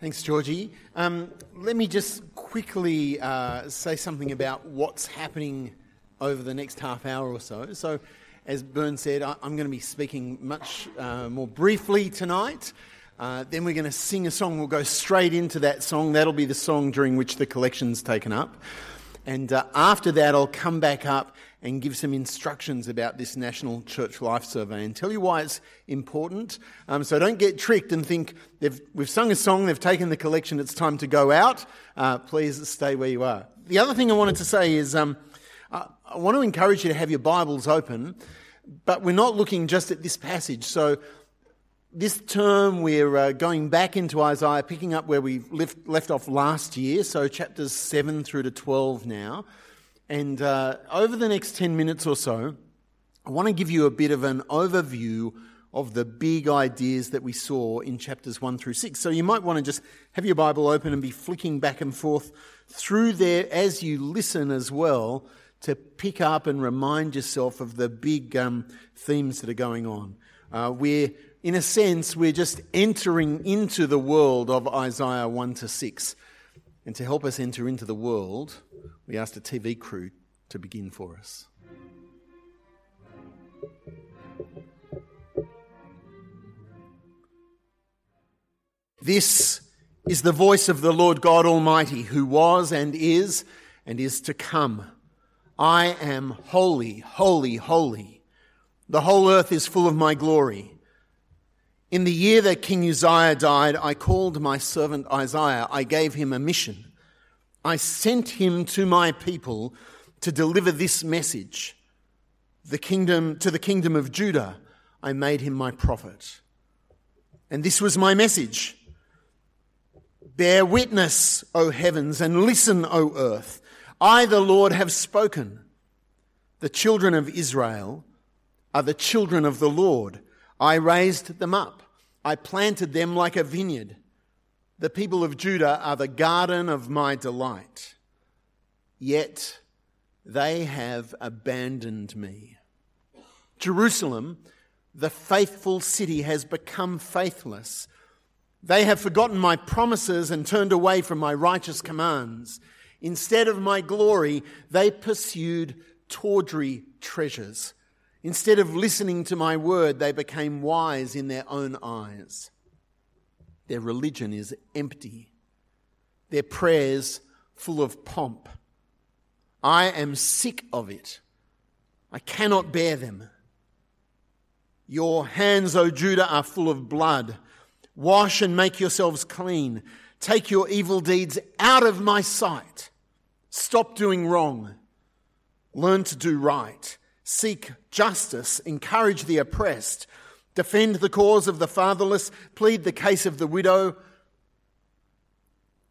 Thanks, Georgie. Um, let me just quickly uh, say something about what's happening over the next half hour or so. So, as Bern said, I, am going to be speaking much uh, more briefly tonight. Uh, then we're going to sing a song. We'll go straight into that song. That'll be the song during which the collection's taken up. And uh, after that, I'll come back up and give some instructions about this National Church Life Survey and tell you why it's important. Um, so don't get tricked and think we've sung a song, they've taken the collection, it's time to go out. Uh, please stay where you are. The other thing I wanted to say is um, I want to encourage you to have your Bibles open, but we're not looking just at this passage. So this term, we're uh, going back into Isaiah, picking up where we left, left off last year, so chapters 7 through to 12 now. And uh, over the next 10 minutes or so, I want to give you a bit of an overview of the big ideas that we saw in chapters 1 through 6. So you might want to just have your Bible open and be flicking back and forth through there as you listen as well to pick up and remind yourself of the big um, themes that are going on. Uh, we're, in a sense, we're just entering into the world of Isaiah 1 to 6. And to help us enter into the world, we asked a TV crew to begin for us. This is the voice of the Lord God Almighty, who was and is and is to come. I am holy, holy, holy. The whole earth is full of my glory. In the year that King Uzziah died, I called my servant Isaiah. I gave him a mission. I sent him to my people to deliver this message. The kingdom, to the kingdom of Judah, I made him my prophet. And this was my message. Bear witness, O heavens, and listen, O earth. I, the Lord, have spoken. The children of Israel are the children of the Lord. I raised them up. I planted them like a vineyard. The people of Judah are the garden of my delight, yet they have abandoned me. Jerusalem, the faithful city, has become faithless. They have forgotten my promises and turned away from my righteous commands. Instead of my glory, they pursued tawdry treasures. Instead of listening to my word, they became wise in their own eyes. Their religion is empty, their prayers full of pomp. I am sick of it. I cannot bear them. Your hands, O Judah, are full of blood. Wash and make yourselves clean. Take your evil deeds out of my sight. Stop doing wrong. Learn to do right. Seek justice. Encourage the oppressed defend the cause of the fatherless, plead the case of the widow,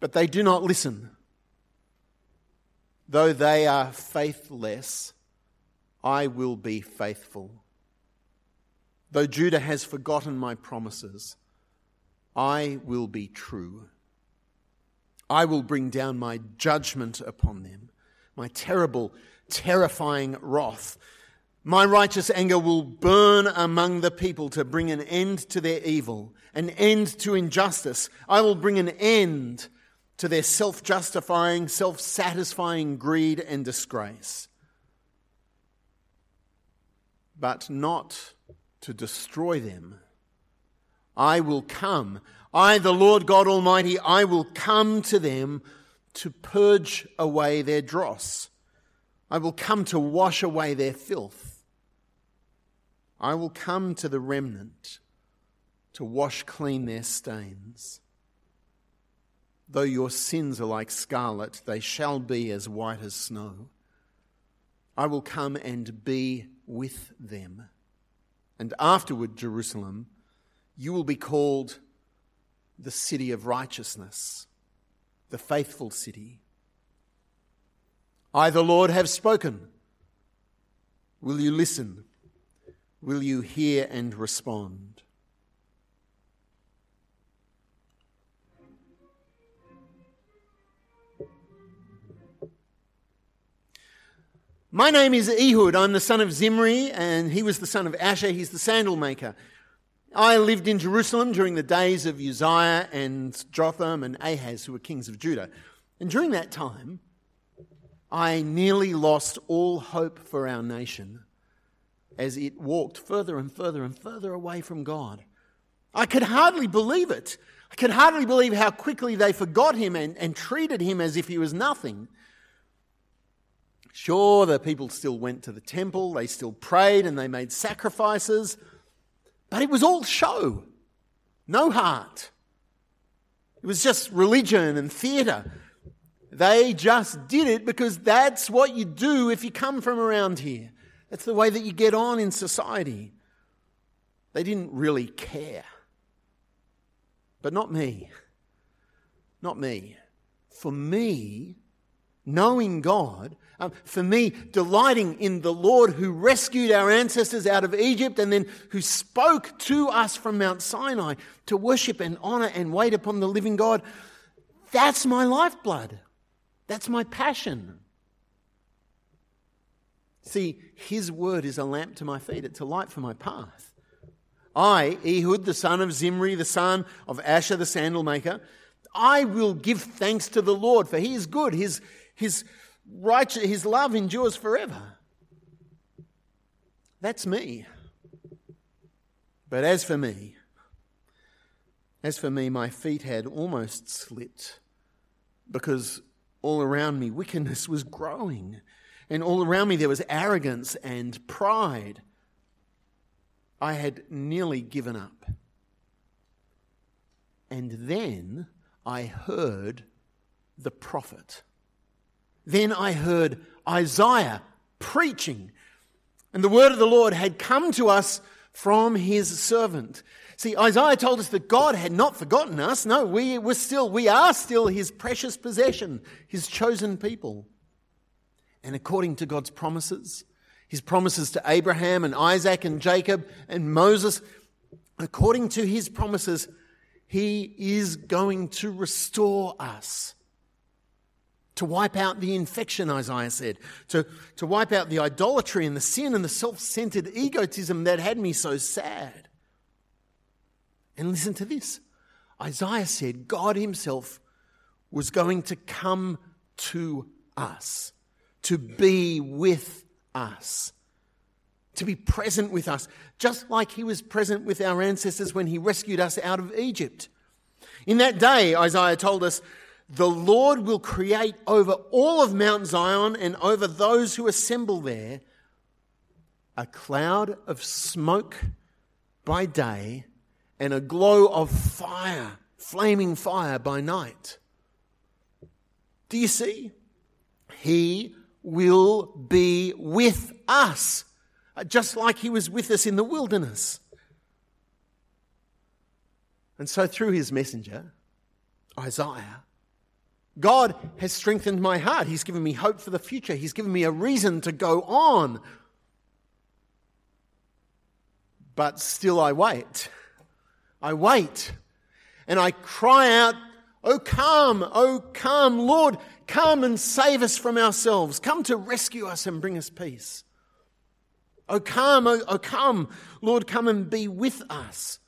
but they do not listen. Though they are faithless, I will be faithful. Though Judah has forgotten my promises, I will be true. I will bring down my judgment upon them, my terrible, terrifying wrath my righteous anger will burn among the people to bring an end to their evil, an end to injustice. I will bring an end to their self justifying, self satisfying greed and disgrace. But not to destroy them. I will come. I, the Lord God Almighty, I will come to them to purge away their dross. I will come to wash away their filth. I will come to the remnant to wash clean their stains. Though your sins are like scarlet, they shall be as white as snow. I will come and be with them. And afterward, Jerusalem, you will be called the city of righteousness, the faithful city. I, the Lord, have spoken. Will you listen? Will you hear and respond? My name is Ehud. I'm the son of Zimri, and he was the son of Asher. He's the sandal maker. I lived in Jerusalem during the days of Uzziah and Jotham and Ahaz, who were kings of Judah. And during that time, I nearly lost all hope for our nation as it walked further and further and further away from God. I could hardly believe it. I could hardly believe how quickly they forgot him and, and treated him as if he was nothing. Sure, the people still went to the temple, they still prayed and they made sacrifices, but it was all show, no heart. It was just religion and theatre. They just did it because that's what you do if you come from around here. That's the way that you get on in society. They didn't really care. But not me. Not me. For me, knowing God, um, for me, delighting in the Lord who rescued our ancestors out of Egypt and then who spoke to us from Mount Sinai to worship and honor and wait upon the living God, that's my lifeblood. That's my passion. See, His word is a lamp to my feet, it's a light for my path. I, Ehud, the son of Zimri, the son of Asher, the sandal maker, I will give thanks to the Lord, for he is good. His, his, righteous, his love endures forever. That's me. But as for me, as for me, my feet had almost slipped because all around me wickedness was growing. And all around me there was arrogance and pride. I had nearly given up. And then I heard the prophet. Then I heard Isaiah preaching. And the word of the Lord had come to us from his servant. See, Isaiah told us that God had not forgotten us. No, we were still, we are still his precious possession, his chosen people. And according to God's promises, his promises to Abraham and Isaac and Jacob and Moses, according to his promises, he is going to restore us. To wipe out the infection, Isaiah said. To, to wipe out the idolatry and the sin and the self centered egotism that had me so sad. And listen to this Isaiah said God Himself was going to come to us, to be with us, to be present with us, just like he was present with our ancestors when he rescued us out of Egypt. In that day, Isaiah told us, the Lord will create over all of Mount Zion and over those who assemble there a cloud of smoke by day and a glow of fire, flaming fire by night. Do you see? He will be with us, uh, just like he was with us in the wilderness. And so, through his messenger, Isaiah, God has strengthened my heart. He's given me hope for the future. He's given me a reason to go on. But still, I wait. I wait. And I cry out, Oh, come, oh, come, Lord, Come and save us from ourselves. Come to rescue us and bring us peace. Oh, come, oh, oh, come, Lord, come and be with us.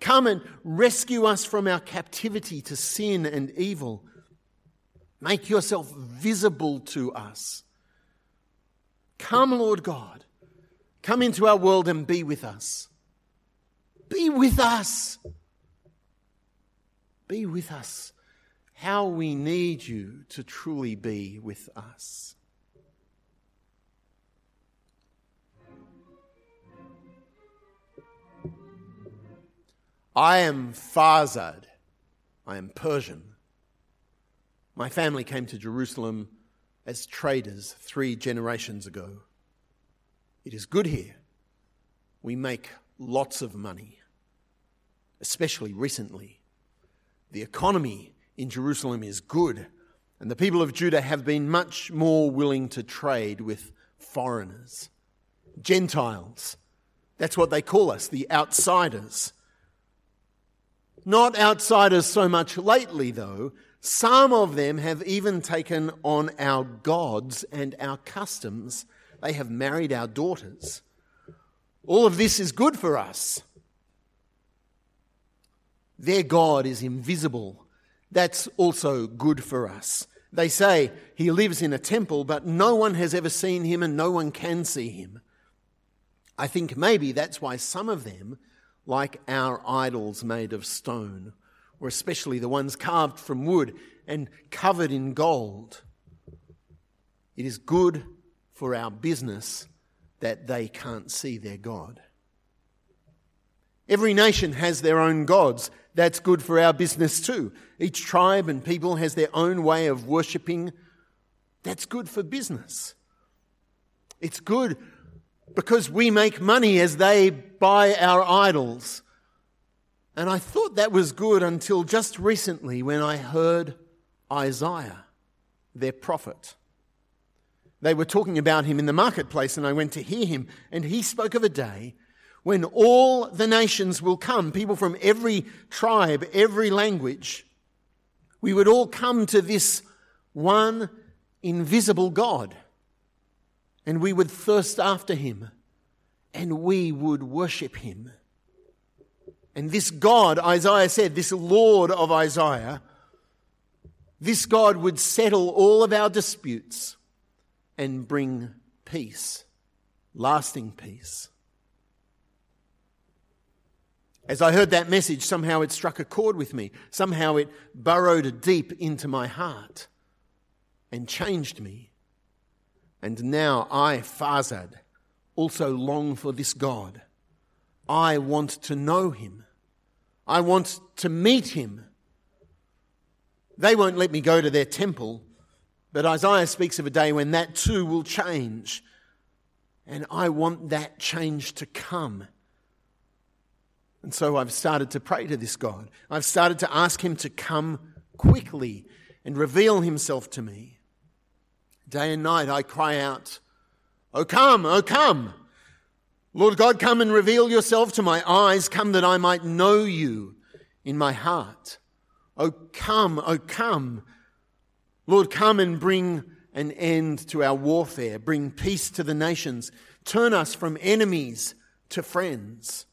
Come and rescue us from our captivity to sin and evil. Make yourself visible to us. Come, Lord God. Come into our world and be with us. Be with us. Be with us how we need you to truly be with us. I am Farzad. I am Persian. My family came to Jerusalem as traders three generations ago. It is good here. We make lots of money, especially recently. The economy in Jerusalem is good, and the people of Judah have been much more willing to trade with foreigners, Gentiles. That's what they call us, the outsiders. Not outsiders so much lately, though. Some of them have even taken on our gods and our customs. They have married our daughters. All of this is good for us. Their God is invisible. That's also good for us. They say he lives in a temple, but no one has ever seen him and no one can see him. I think maybe that's why some of them, like our idols made of stone, or especially the ones carved from wood and covered in gold, it is good for our business that they can't see their God. Every nation has their own gods. That's good for our business too. Each tribe and people has their own way of worshipping. That's good for business. It's good because we make money as they buy our idols. And I thought that was good until just recently when I heard Isaiah, their prophet. They were talking about him in the marketplace, and I went to hear him, and he spoke of a day when all the nations will come, people from every tribe, every language, we would all come to this one invisible God and we would thirst after him and we would worship him. And this God, Isaiah said, this Lord of Isaiah, this God would settle all of our disputes and bring peace, lasting peace. As I heard that message, somehow it struck a chord with me. Somehow it burrowed deep into my heart and changed me. And now I, Farzad, also long for this God. I want to know him. I want to meet him. They won't let me go to their temple, but Isaiah speaks of a day when that too will change. And I want that change to come. And so I've started to pray to this God. I've started to ask Him to come quickly and reveal Himself to me. Day and night I cry out, Oh, come, oh, come. Lord God, come and reveal yourself to my eyes. Come that I might know you in my heart. Oh, come, oh, come. Lord, come and bring an end to our warfare. Bring peace to the nations. Turn us from enemies to friends.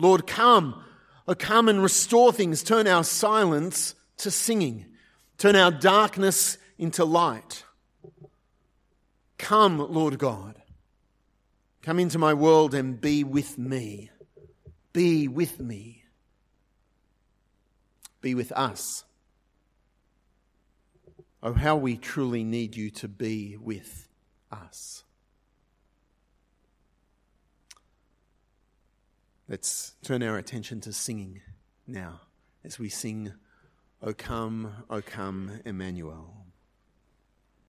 Lord, come. Oh, come and restore things. Turn our silence to singing. Turn our darkness into light. Come, Lord God. Come into my world and be with me. Be with me. Be with us. Oh, how we truly need you to be with us. Let's turn our attention to singing now as we sing, O come, O come, Emmanuel.